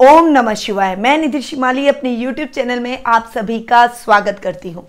ओम नमः शिवाय। मैं निधि शिमाली अपने YouTube चैनल में आप सभी का स्वागत करती हूँ।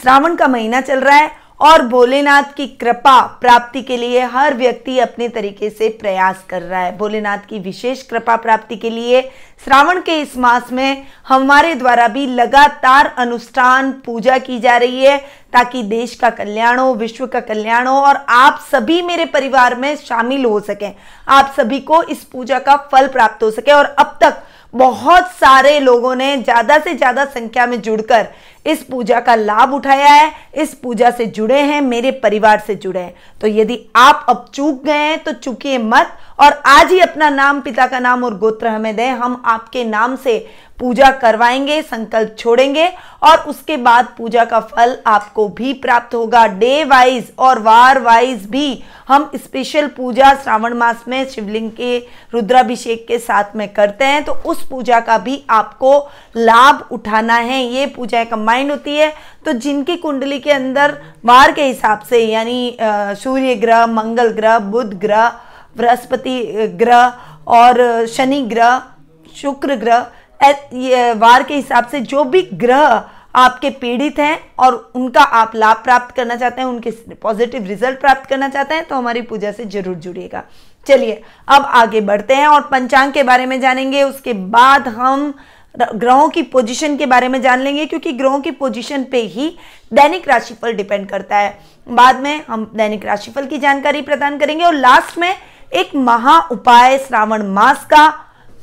श्रावण का महीना चल रहा है और भोलेनाथ की कृपा प्राप्ति के लिए हर व्यक्ति अपने तरीके से प्रयास कर रहा है। भोलेनाथ की विशेष कृपा प्राप्ति के लिए श्रावण के इस मास में हमारे द्वारा भी लगातार अनुष्ठान पूजा की जा रही है ताकि देश का कल्याण हो, विश्व का कल्याण हो और आप सभी मेरे परिवार में शामिल हो सकें। आप सभी को इस पूजा का फल प्राप्त हो सके और अब तक बहुत सारे लोगों ने ज़्यादा से ज़्यादा संख्या में जुड़कर इस पूजा का लाभ उठाया है, इस पूजा से जुड़े हैं, मेरे परिवार से जुड़े हैं। तो यदि आप अब चूक गए हैं तो चूकिए मत और आज ही अपना नाम, पिता का नाम और गोत्र हमें दें। हम आपके नाम से पूजा करवाएँगे, संकल्प छोड़ेंगे और उसके बाद पूजा का फल आपको भी प्राप्त होगा। डे वाइज और वार वाइज भी हम स्पेशल पूजा श्रावण मास में शिवलिंग के, रुद्राभिषेक के साथ में करते हैं। तो उस पूजा का भी आपको लाभ उठाना है। ये पूजा कंबाइंड होती है तो जिनकी कुंडली के अंदर वार के हिसाब से, यानी सूर्य ग्रह, मंगल ग्रह, बुध ग्रह, बृहस्पति ग्रह और शनि ग्रह, शुक्र ग्रह वार के हिसाब से जो भी ग्रह आपके पीड़ित हैं और उनका आप लाभ प्राप्त करना चाहते हैं, उनके पॉजिटिव रिज़ल्ट प्राप्त करना चाहते हैं तो हमारी पूजा से ज़रूर जुड़िएगा। चलिए, अब आगे बढ़ते हैं और पंचांग के बारे में जानेंगे, उसके बाद हम ग्रहों की पोजीशन के बारे में जान लेंगे, क्योंकि ग्रहों की पोजीशन पे ही दैनिक राशिफल डिपेंड करता है। बाद में हम दैनिक राशिफल की जानकारी प्रदान करेंगे, और लास्ट में एक महा उपाय श्रावण मास का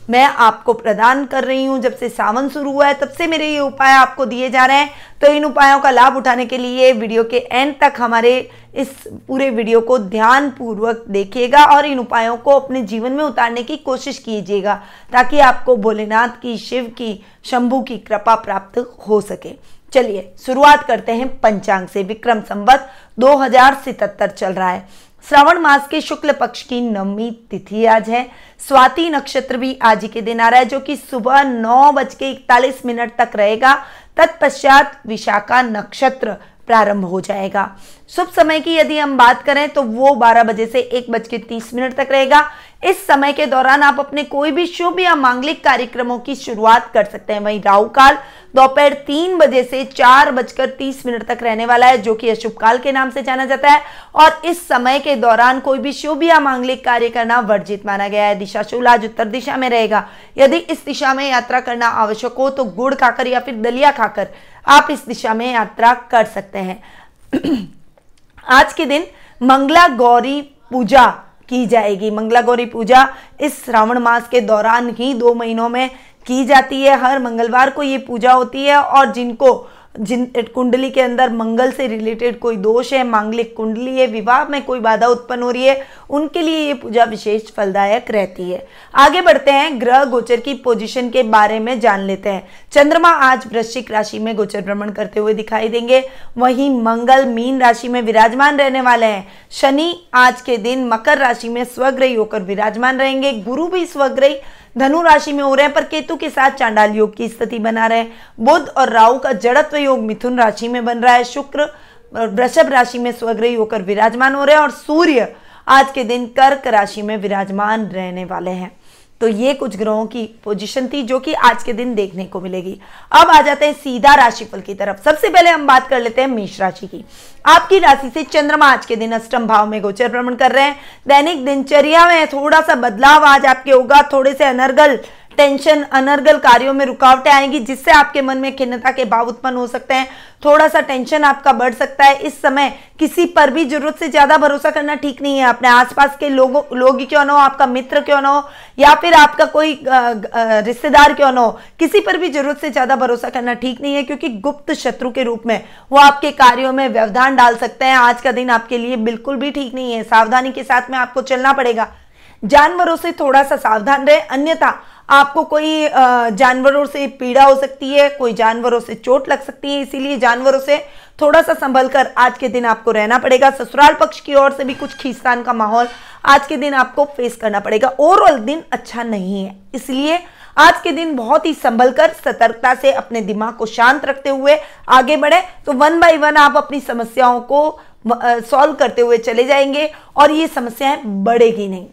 मैं आपको प्रदान कर रही हूँ। जब से सावन शुरू हुआ है, तब से मेरे ये उपाय आपको दिए जा रहे हैं। तो इन उपायों का लाभ उठाने के लिए वीडियो के एंड तक हमारे इस पूरे वीडियो को ध्यानपूर्वक देखिएगा और इन उपायों को अपने जीवन में उतारने की कोशिश कीजिएगा ताकि आपको भोलेनाथ की, शिव की, शंभु की कृपा प्राप्त हो सके। चलिए, शुरुआत करते हैं पंचांग से। विक्रम संवत दो चल रहा है। श्रावण मास के शुक्ल पक्ष की नवमी तिथि आज है। स्वाति नक्षत्र भी आज के दिन आ रहा है, जो कि सुबह नौ बज के इकतालीस मिनट तक रहेगा। तत्पश्चात विशाखा नक्षत्र प्रारंभ हो जाएगा। शुभ समय की यदि हम बात करें तो वो 12 बजे से एक बज के तीस मिनट तक रहेगा। इस समय के दौरान आप अपने कोई भी शुभ या मांगलिक कार्यक्रमों की शुरुआत कर सकते हैं। वहीं राहु काल दोपहर तीन बजे से चार बजकर तीस मिनट तक रहने वाला है, जो कि अशुभ काल के नाम से जाना जाता है। और इस समय के दौरान कोई भी शुभ या मांगलिक कार्य करना वर्जित माना गया है। दिशा शूल आज उत्तर दिशा में रहेगा। यदि इस दिशा में यात्रा करना आवश्यक हो तो गुड़ खाकर या फिर दलिया खाकर आप इस दिशा में यात्रा कर सकते हैं। आज के दिन मंगला गौरी पूजा की जाएगी। मंगला गौरी पूजा इस श्रावण मास के दौरान ही दो महीनों में की जाती है। हर मंगलवार को ये पूजा होती है और जिनको, जिन कुंडली के अंदर मंगल से रिलेटेड कोई दोष है, मांगलिक कुंडली है, विवाह में कोई बाधा उत्पन्न हो रही है उनके लिए ये पूजा विशेष फलदायक रहती है। आगे बढ़ते हैं, ग्रह गोचर की पोजीशन के बारे में जान लेते हैं। चंद्रमा आज वृश्चिक राशि में गोचर भ्रमण करते हुए दिखाई देंगे। वहीं मंगल मीन राशि में विराजमान रहने वाले हैं। शनि आज के दिन मकर राशि में स्वग्रही होकर विराजमान रहेंगे। गुरु भी स्वग्रही, धनु राशि में हो रहे हैं, पर केतु के साथ चांडाल योग की स्थिति बना रहे हैं। बुद्ध और राहु का जड़त्व योग मिथुन राशि में बन रहा है। शुक्र वृषभ राशि में स्वग्रही होकर विराजमान हो रहे हैं और सूर्य आज के दिन कर्क राशि में विराजमान रहने वाले हैं। तो ये कुछ ग्रहों की पोजीशन थी जो कि आज के दिन देखने को मिलेगी। अब आ जाते हैं सीधा राशिफल की तरफ़। सबसे पहले हम बात कर लेते हैं मेष राशि की। आपकी राशि से चंद्रमा आज के दिन अष्टम भाव में गोचर भ्रमण कर रहे हैं। दैनिक दिनचर्या में थोड़ा सा बदलाव आज आपके होगा। थोड़े से अनर्गल टेंशन, अनर्गल कार्यों में रुकावटें आएँगी, जिससे आपके मन में खिन्नता के भाव उत्पन्न हो सकते हैं। थोड़ा सा टेंशन आपका बढ़ सकता है। इस समय किसी पर भी ज़रूरत से ज़्यादा भरोसा करना ठीक नहीं है। अपने आसपास के लोगों, लोग क्यों ना हो, आपका मित्र क्यों ना हो, या फिर आपका कोई रिश्तेदार क्यों ना हो, किसी पर भी ज़रूरत से ज़्यादा भरोसा करना ठीक नहीं है, क्योंकि गुप्त शत्रु के रूप में वो आपके कार्यों में व्यवधान डाल सकते हैं। आज का दिन आपके लिए बिल्कुल भी ठीक नहीं है। सावधानी के साथ में आपको चलना पड़ेगा। जानवरों से थोड़ा सा सावधान रहे। अन्यथा आपको कोई जानवरों से पीड़ा हो सकती है, कोई जानवरों से चोट लग सकती है, इसीलिए जानवरों से थोड़ा सा संभल कर आज के दिन आपको रहना पड़ेगा। ससुराल पक्ष की ओर से भी कुछ खींचतान का माहौल आज के दिन आपको फेस करना पड़ेगा। ओवरऑल दिन अच्छा नहीं है, इसलिए आज के दिन बहुत ही संभल कर सतर्कता से अपने दिमाग को शांत रखते हुए आगे बढ़े। तो वन बाय वन आप अपनी समस्याओं को सॉल्व करते हुए चले जाएँगे और ये समस्याएँ बढ़ेगी नहीं।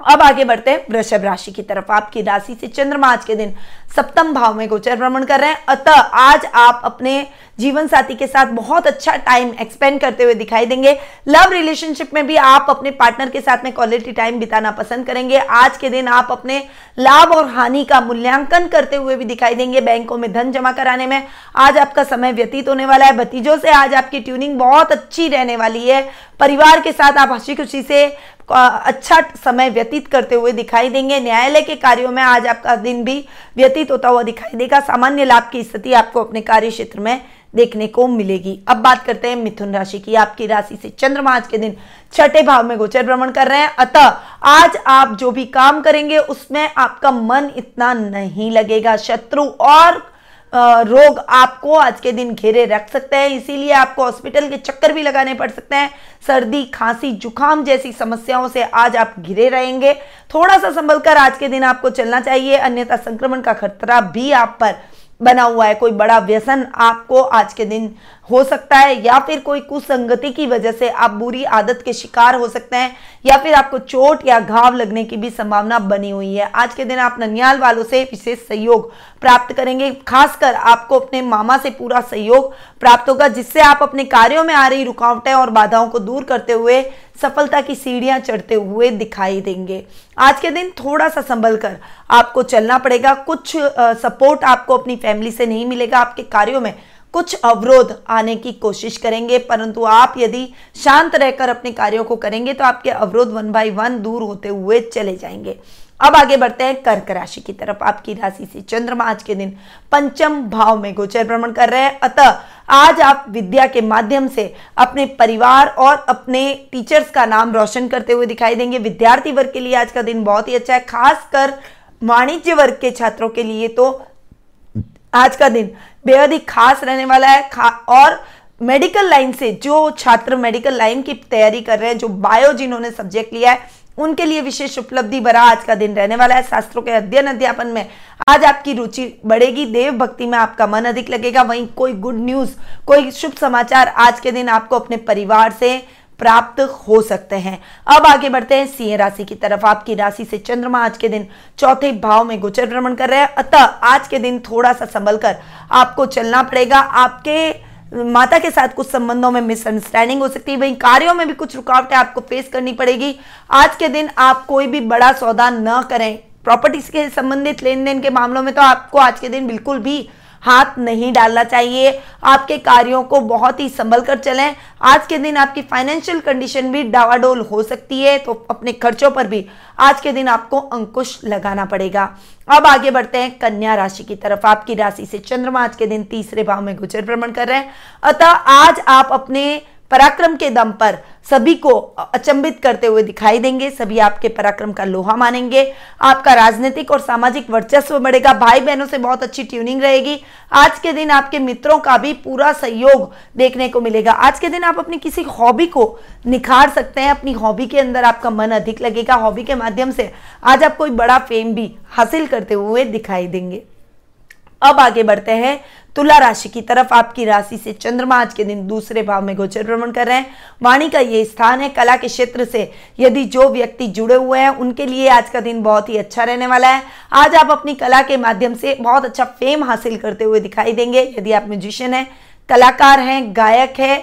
अब आगे बढ़ते हैं। वृषभ राशि की तरफ़। आपकी राशि से चंद्रमा आज के दिन सप्तम भाव में गोचर भ्रमण कर रहे हैं। अतः आज आप अपने जीवन साथी के साथ बहुत अच्छा टाइम एक्सपेंड करते हुए दिखाई देंगे। लव रिलेशनशिप में भी आप अपने पार्टनर के साथ में क्वालिटी टाइम बिताना पसंद करेंगे। आज के दिन आप अपने लाभ और हानि का मूल्यांकन करते हुए भी दिखाई देंगे बैंकों में धन जमा कराने में। आज आपका समय व्यतीत होने वाला है। भतीजों से आज आपकी ट्यूनिंग बहुत अच्छी रहने वाली है। परिवार के साथ आप हँसी खुशी से अच्छा समय व्यतीत करते हुए दिखाई देंगे। न्यायालय के कार्यों में आज आपका दिन भी व्यतीत होता हुआ दिखाई देगा। सामान्य लाभ की स्थिति आपको अपने कार्य क्षेत्र में देखने को मिलेगी। अब बात करते हैं मिथुन राशि की। आपकी राशि से चंद्रमा आज के दिन छठे भाव में गोचर भ्रमण कर रहे हैं। अतः आज आप जो भी काम करेंगे, उसमें आपका मन इतना नहीं लगेगा। शत्रु और रोग आपको आज के दिन घेरे रख सकते हैं, इसीलिए आपको हॉस्पिटल के चक्कर भी लगाने पड़ सकते हैं। सर्दी, खांसी, जुकाम जैसी समस्याओं से आज आप घिरे रहेंगे। थोड़ा सा संभल कर आज के दिन आपको चलना चाहिए, अन्यथा संक्रमण का खतरा भी आप पर बना हुआ है, कोई बड़ा व्यसन आपको आज के दिन हो सकता है, या फिर कोई कुसंगति की वजह से आप बुरी आदत के शिकार हो सकते हैं, या फिर आपको चोट या घाव लगने की भी संभावना बनी हुई है। आज के दिन आप ननियाल वालों से विशेष सहयोग प्राप्त करेंगे, खासकर आपको अपने मामा से पूरा सहयोग प्राप्त होगा, जिससे आप अपने कार्यों में आ रही रुकावटें और बाधाओं को दूर करते हुए सफलता की सीढ़ियाँ चढ़ते हुए दिखाई देंगे। आज के दिन थोड़ा सा संभल कर आपको चलना पड़ेगा। कुछ सपोर्ट आपको अपनी फैमिली से नहीं मिलेगा। आपके कार्यों में कुछ अवरोध आने की कोशिश करेंगे। परंतु आप यदि शांत रहकर अपने कार्यों को करेंगे तो आपके अवरोध वन बाय वन दूर होते हुए चले जाएँगे। अब आगे बढ़ते हैं कर्क राशि की तरफ़। आपकी राशि से चंद्रमा आज के दिन पंचम भाव में गोचर भ्रमण कर रहे हैं। अतः आज आप विद्या के माध्यम से अपने परिवार और अपने टीचर्स का नाम रोशन करते हुए दिखाई देंगे। विद्यार्थी वर्ग के लिए आज का दिन बहुत ही अच्छा है, खासकर वाणिज्य वर्ग के छात्रों के लिए तो आज का दिन बेहद ही खास रहने वाला है। खा और मेडिकल लाइन से जो छात्र मेडिकल लाइन की तैयारी कर रहे हैं, जो बायो जिन्होंने सब्जेक्ट लिया है उनके लिए विशेष उपलब्धि भरा आज का दिन रहने वाला है। शास्त्रों के अध्ययन अध्यापन में आज आपकी रुचि बढ़ेगी, देव भक्ति में आपका मन अधिक लगेगा। वहीं कोई गुड न्यूज़ कोई शुभ समाचार आज के दिन आपको अपने परिवार से प्राप्त हो सकते हैं। अब आगे बढ़ते हैं। सिंह राशि की तरफ़ आपकी राशि से चंद्रमा आज के दिन चौथे भाव में गोचर भ्रमण कर रहे हैं। अतः आज के दिन थोड़ा सा संभल आपको चलना पड़ेगा। आपके माता के साथ कुछ संबंधों में मिसअंडरस्टैंडिंग हो सकती है, वहीं कार्यों में भी कुछ रुकावटें आपको फेस करनी पड़ेगी। आज के दिन आप कोई भी बड़ा सौदा न करें। प्रॉपर्टीज़ के संबंधित लेन देन के मामलों में तो आपको आज के दिन बिल्कुल भी हाथ नहीं डालना चाहिए। आपके कार्यों को बहुत ही संभल कर चलें। आज के दिन आपकी फाइनेंशियल कंडीशन भी डावाडोल हो सकती है तो अपने खर्चों पर भी आज के दिन आपको अंकुश लगाना पड़ेगा। अब आगे बढ़ते हैं, कन्या राशि की तरफ़। आपकी राशि से चंद्रमा आज के दिन तीसरे भाव में गुजर भ्रमण कर रहे हैं। अतः आज आप अपने पराक्रम के दम पर सभी को अचंबित करते हुए दिखाई देंगे। सभी आपके पराक्रम का लोहा मानेंगे। आपका राजनीतिक और सामाजिक वर्चस्व बढ़ेगा। भाई बहनों से बहुत अच्छी ट्यूनिंग रहेगी। आज के दिन आपके मित्रों का भी पूरा सहयोग देखने को मिलेगा। आज के दिन आप अपनी किसी हॉबी को निखार सकते हैं। अपनी हॉबी के अंदर आपका मन अधिक लगेगा। हॉबी के माध्यम से आज आप कोई बड़ा फेम भी हासिल करते हुए दिखाई देंगे। अब आगे बढ़ते हैं। तुला राशि की तरफ़ आपकी राशि से चंद्रमा आज के दिन दूसरे भाव में गोचर भ्रमण कर रहे हैं। वाणी का ये स्थान है, कला के क्षेत्र से। यदि जो व्यक्ति जुड़े हुए हैं, उनके लिए आज का दिन बहुत ही अच्छा रहने वाला है। आज आप अपनी कला के माध्यम से बहुत अच्छा फेम हासिल करते हुए दिखाई देंगे। यदि आप म्यूजिशियन हैं, कलाकार हैं, गायक है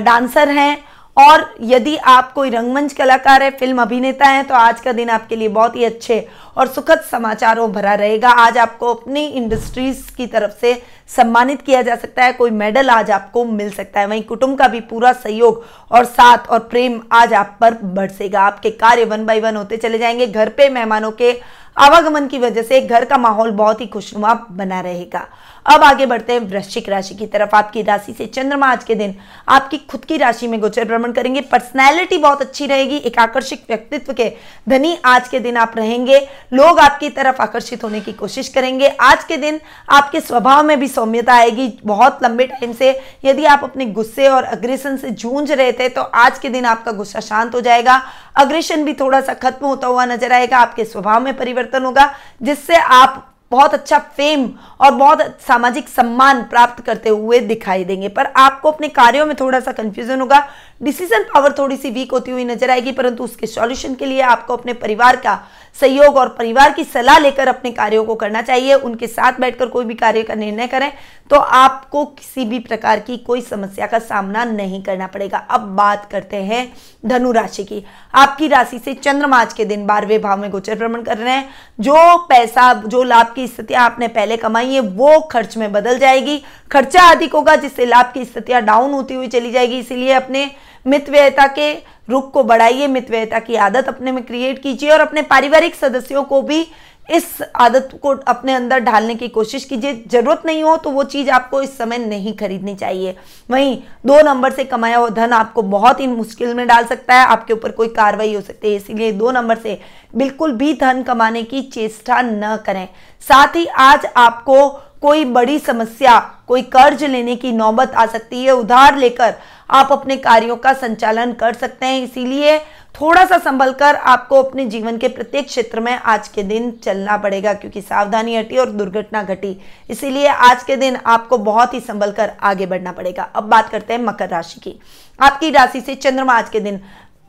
डांसर हैं, और यदि आप कोई रंगमंच कलाकार है फ़िल्म अभिनेता है तो आज का दिन आपके लिए बहुत ही अच्छे और सुखद समाचारों भरा रहेगा। आज आपको अपनी इंडस्ट्रीज़ की तरफ़ से सम्मानित किया जा सकता है, कोई मेडल आज आपको मिल सकता है। वहीं कुटुंब का भी पूरा सहयोग और साथ और प्रेम आज आप पर बढ़सेगा आपके कार्य वन बाय वन होते चले जाएँगे। घर पे मेहमानों के आवागमन की वजह से घर का माहौल बहुत ही खुशनुमा बना रहेगा। अब आगे बढ़ते हैं वृश्चिक राशि की तरफ़। आपकी राशि से चंद्रमा आज के दिन आपकी खुद की राशि में गोचर भ्रमण करेंगे। पर्सनैलिटी बहुत अच्छी रहेगी, एक आकर्षक व्यक्तित्व के धनी आज के दिन आप रहेंगे। लोग आपकी तरफ़ आकर्षित होने की कोशिश करेंगे। आज के दिन आपके स्वभाव में भी सौम्यता आएगी, बहुत लंबे टाइम से। यदि आप अपने गुस्से और अग्रेशन से जूझ रहे थे तो आज के दिन आपका गुस्सा शांत हो जाएगा। अग्रेशन भी थोड़ा सा खत्म होता हुआ नज़र आएगा, आपके स्वभाव में परिवर्तन होगा, जिससे आप बहुत अच्छा फेम और बहुत सामाजिक सम्मान प्राप्त करते हुए दिखाई देंगे। पर आपको अपने कार्यों में थोड़ा सा कंफ्यूजन होगा। डिसीज़न पावर थोड़ी सी वीक होती हुई नज़र आएगी, परंतु उसके सॉल्यूशन के लिए आपको अपने परिवार का सहयोग और परिवार की सलाह लेकर अपने कार्यों को करना चाहिए। उनके साथ बैठकर कोई भी कार्य का निर्णय करें तो आपको किसी भी प्रकार की कोई समस्या का सामना नहीं करना पड़ेगा। अब बात करते हैं धनु राशि की। आपकी राशि से चंद्रमा आज के दिन बारहवें भाव में गोचर भ्रमण कर रहे हैं। जो पैसा, जो लाभ की स्थितियाँ आपने पहले कमाई है, वो खर्च में बदल जाएगी। खर्चा अधिक होगा, जिससे लाभ की स्थितियाँ डाउन होती हुई चली जाएगी। इसीलिए अपने मितव्ययता के रुख को बढ़ाइए मितव्ययता की आदत अपने में क्रिएट कीजिए और अपने पारिवारिक सदस्यों को भी इस आदत को अपने अंदर ढालने की कोशिश कीजिए। ज़रूरत नहीं हो तो वो चीज़ आपको इस समय नहीं खरीदनी चाहिए। वहीं दो नंबर से कमाया हुआ धन आपको बहुत ही मुश्किल में डाल सकता है, आपके ऊपर कोई कार्रवाई हो सकती है। इसीलिए दो नंबर से बिल्कुल भी धन कमाने की चेष्टा न करें। साथ ही आज आपको कोई बड़ी समस्या, कोई कर्ज लेने की नौबत आ सकती है। उधार लेकर आप अपने कार्यों का संचालन कर सकते हैं। इसीलिए थोड़ा सा संभल कर आपको अपने जीवन के प्रत्येक क्षेत्र में आज के दिन चलना पड़ेगा, क्योंकि सावधानी हटी और दुर्घटना घटी। इसीलिए आज के दिन आपको बहुत ही संभल कर आगे बढ़ना पड़ेगा। अब बात करते हैं मकर राशि की। आपकी राशि से चंद्रमा आज के दिन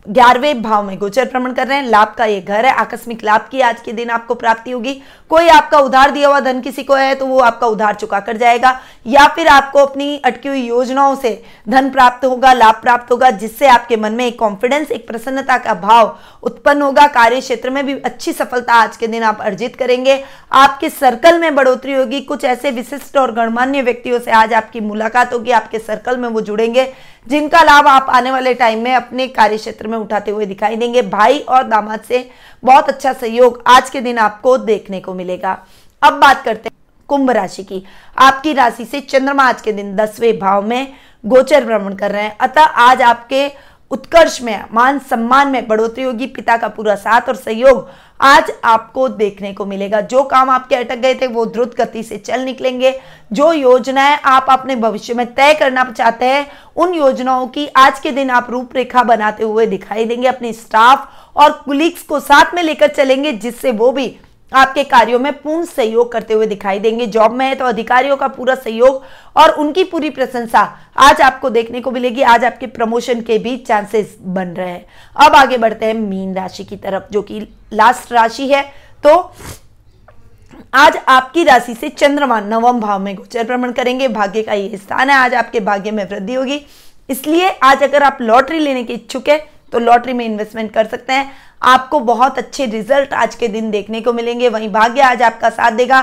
ग्यारहवें भाव में गोचर भ्रमण कर रहे हैं। लाभ का ये घर है। आकस्मिक लाभ की आज के दिन आपको प्राप्ति होगी। कोई आपका उधार दिया हुआ धन किसी को है तो वो आपका उधार चुका कर जाएगा। या फिर आपको अपनी अटकी हुई योजनाओं से धन प्राप्त होगा, लाभ प्राप्त होगा, जिससे आपके मन में एक कॉन्फिडेंस एक प्रसन्नता का भाव उत्पन्न होगा। कार्य क्षेत्र में भी अच्छी सफलता आज के दिन आप अर्जित करेंगे। आपके सर्कल में बढ़ोतरी होगी। कुछ ऐसे विशिष्ट और गणमान्य व्यक्तियों से आज आपकी मुलाकात होगी। आपके सर्कल में वो जुड़ेंगे। जिनका लाभ आप आने वाले टाइम में अपने कार्य क्षेत्र में उठाते हुए दिखाई देंगे। भाई और दामाद से बहुत अच्छा सहयोग आज के दिन आपको देखने को मिलेगा। अब बात करते हैं कुंभ राशि की। आपकी राशि से चंद्रमा आज के दिन दसवें भाव में गोचर भ्रमण कर रहे हैं। अतः आज आपके उत्कर्ष में, मान सम्मान में बढ़ोतरी होगी, पिता का पूरा साथ और सहयोग आज आपको देखने को मिलेगा। जो काम आपके अटक गए थे, वो द्रुत गति से चल निकलेंगे। जो योजनाएँ आप अपने भविष्य में तय करना चाहते हैं, उन योजनाओं की आज के दिन आप रूपरेखा बनाते हुए दिखाई देंगे। अपने स्टाफ और कुलीग्स को साथ में लेकर चलेंगे, जिससे वो भी आपके कार्यों में पूर्ण सहयोग करते हुए दिखाई देंगे। जॉब में है तो अधिकारियों का पूरा सहयोग और उनकी पूरी प्रशंसा आज आपको देखने को मिलेगी। आज आपके प्रमोशन के भी चांसेस बन रहे हैं। अब आगे बढ़ते हैं मीन राशि की तरफ़, जो कि लास्ट राशि है। तो आज आपकी राशि से चंद्रमा नवम भाव में गोचर भ्रमण करेंगे। भाग्य का ये स्थान है। आज आपके भाग्य में वृद्धि होगी। इसलिए आज अगर आप लॉटरी लेने के इच्छुक है तो लॉटरी में इन्वेस्टमेंट कर सकते हैं। आपको बहुत अच्छे रिज़ल्ट आज के दिन देखने को मिलेंगे। वहीं भाग्य आज आपका साथ देगा।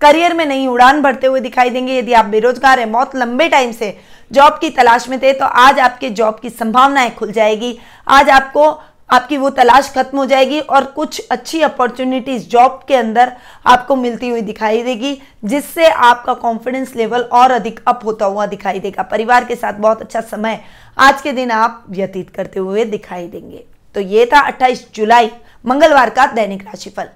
करियर में नई उड़ान भरते हुए दिखाई देंगे। यदि आप बेरोजगार हैं, बहुत लंबे टाइम से जॉब की तलाश में थे तो आज आपके जॉब की संभावनाएँ खुल जाएगी। आज आपको, आपकी वो तलाश खत्म हो जाएगी और कुछ अच्छी अपॉर्चुनिटीज़ जॉब के अंदर आपको मिलती हुई दिखाई देगी, जिससे आपका कॉन्फिडेंस लेवल और अधिक अप होता हुआ दिखाई देगा। परिवार के साथ बहुत अच्छा समय आज के दिन आप व्यतीत करते हुए दिखाई देंगे। तो ये था 28 जुलाई, मंगलवार का दैनिक राशिफल।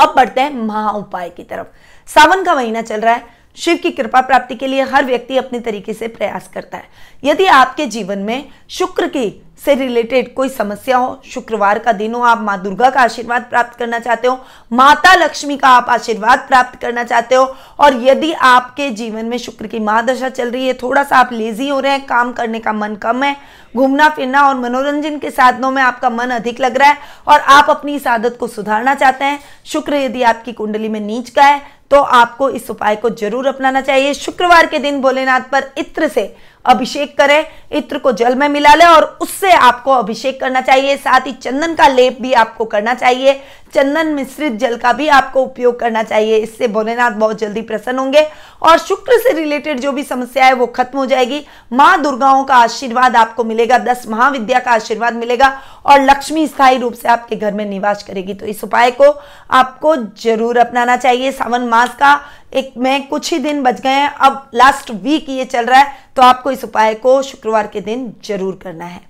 अब बढ़ते हैं महा उपाय की तरफ़। सावन का महीना चल रहा है। शिव की कृपा प्राप्ति के लिए हर व्यक्ति अपने तरीके से प्रयास करता है। यदि आपके जीवन में शुक्र की से रिलेटेड कोई समस्या हो, शुक्रवार का दिन हो, आप माँ दुर्गा का आशीर्वाद प्राप्त करना चाहते हो, माता लक्ष्मी का आप आशीर्वाद प्राप्त करना चाहते हो, और यदि आपके जीवन में शुक्र की महादशा चल रही है, थोड़ा सा आप लेजी हो रहे हैं, काम करने का मन कम है, घूमना फिरना और मनोरंजन के साधनों में आपका मन अधिक लग रहा है, और आप अपनी इस आदत को सुधारना चाहते हैं, शुक्र यदि आपकी कुंडली में नीच का है तो आपको इस उपाय को ज़रूर अपनाना चाहिए। शुक्रवार के दिन भोलेनाथ पर इत्र से अभिषेक करें, इत्र को जल में मिला लें और उससे आपको अभिषेक करना चाहिए। साथ ही चंदन का लेप भी आपको करना चाहिए। चंदन मिश्रित जल का भी आपको उपयोग करना चाहिए। इससे भोलेनाथ बहुत जल्दी प्रसन्न होंगे और शुक्र से रिलेटेड जो भी समस्या है, वो खत्म हो जाएगी। माँ दुर्गाओं का आशीर्वाद आपको मिलेगा, दस महाविद्या का आशीर्वाद मिलेगा और लक्ष्मी स्थायी रूप से आपके घर में निवास करेगी। तो इस उपाय को आपको ज़रूर अपनाना चाहिए। सावन मास का एक में कुछ ही दिन बच गए हैं, अब लास्ट वीक ये चल रहा है तो आपको इस उपाय को शुक्रवार के दिन ज़रूर करना है।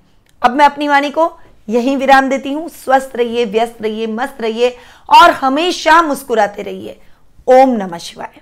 अब मैं अपनी वाणी को यहीं विराम देती हूँ। स्वस्थ रहिए, व्यस्त रहिए, मस्त रहिए और हमेशा मुस्कुराते रहिए। ओम नमः शिवाय।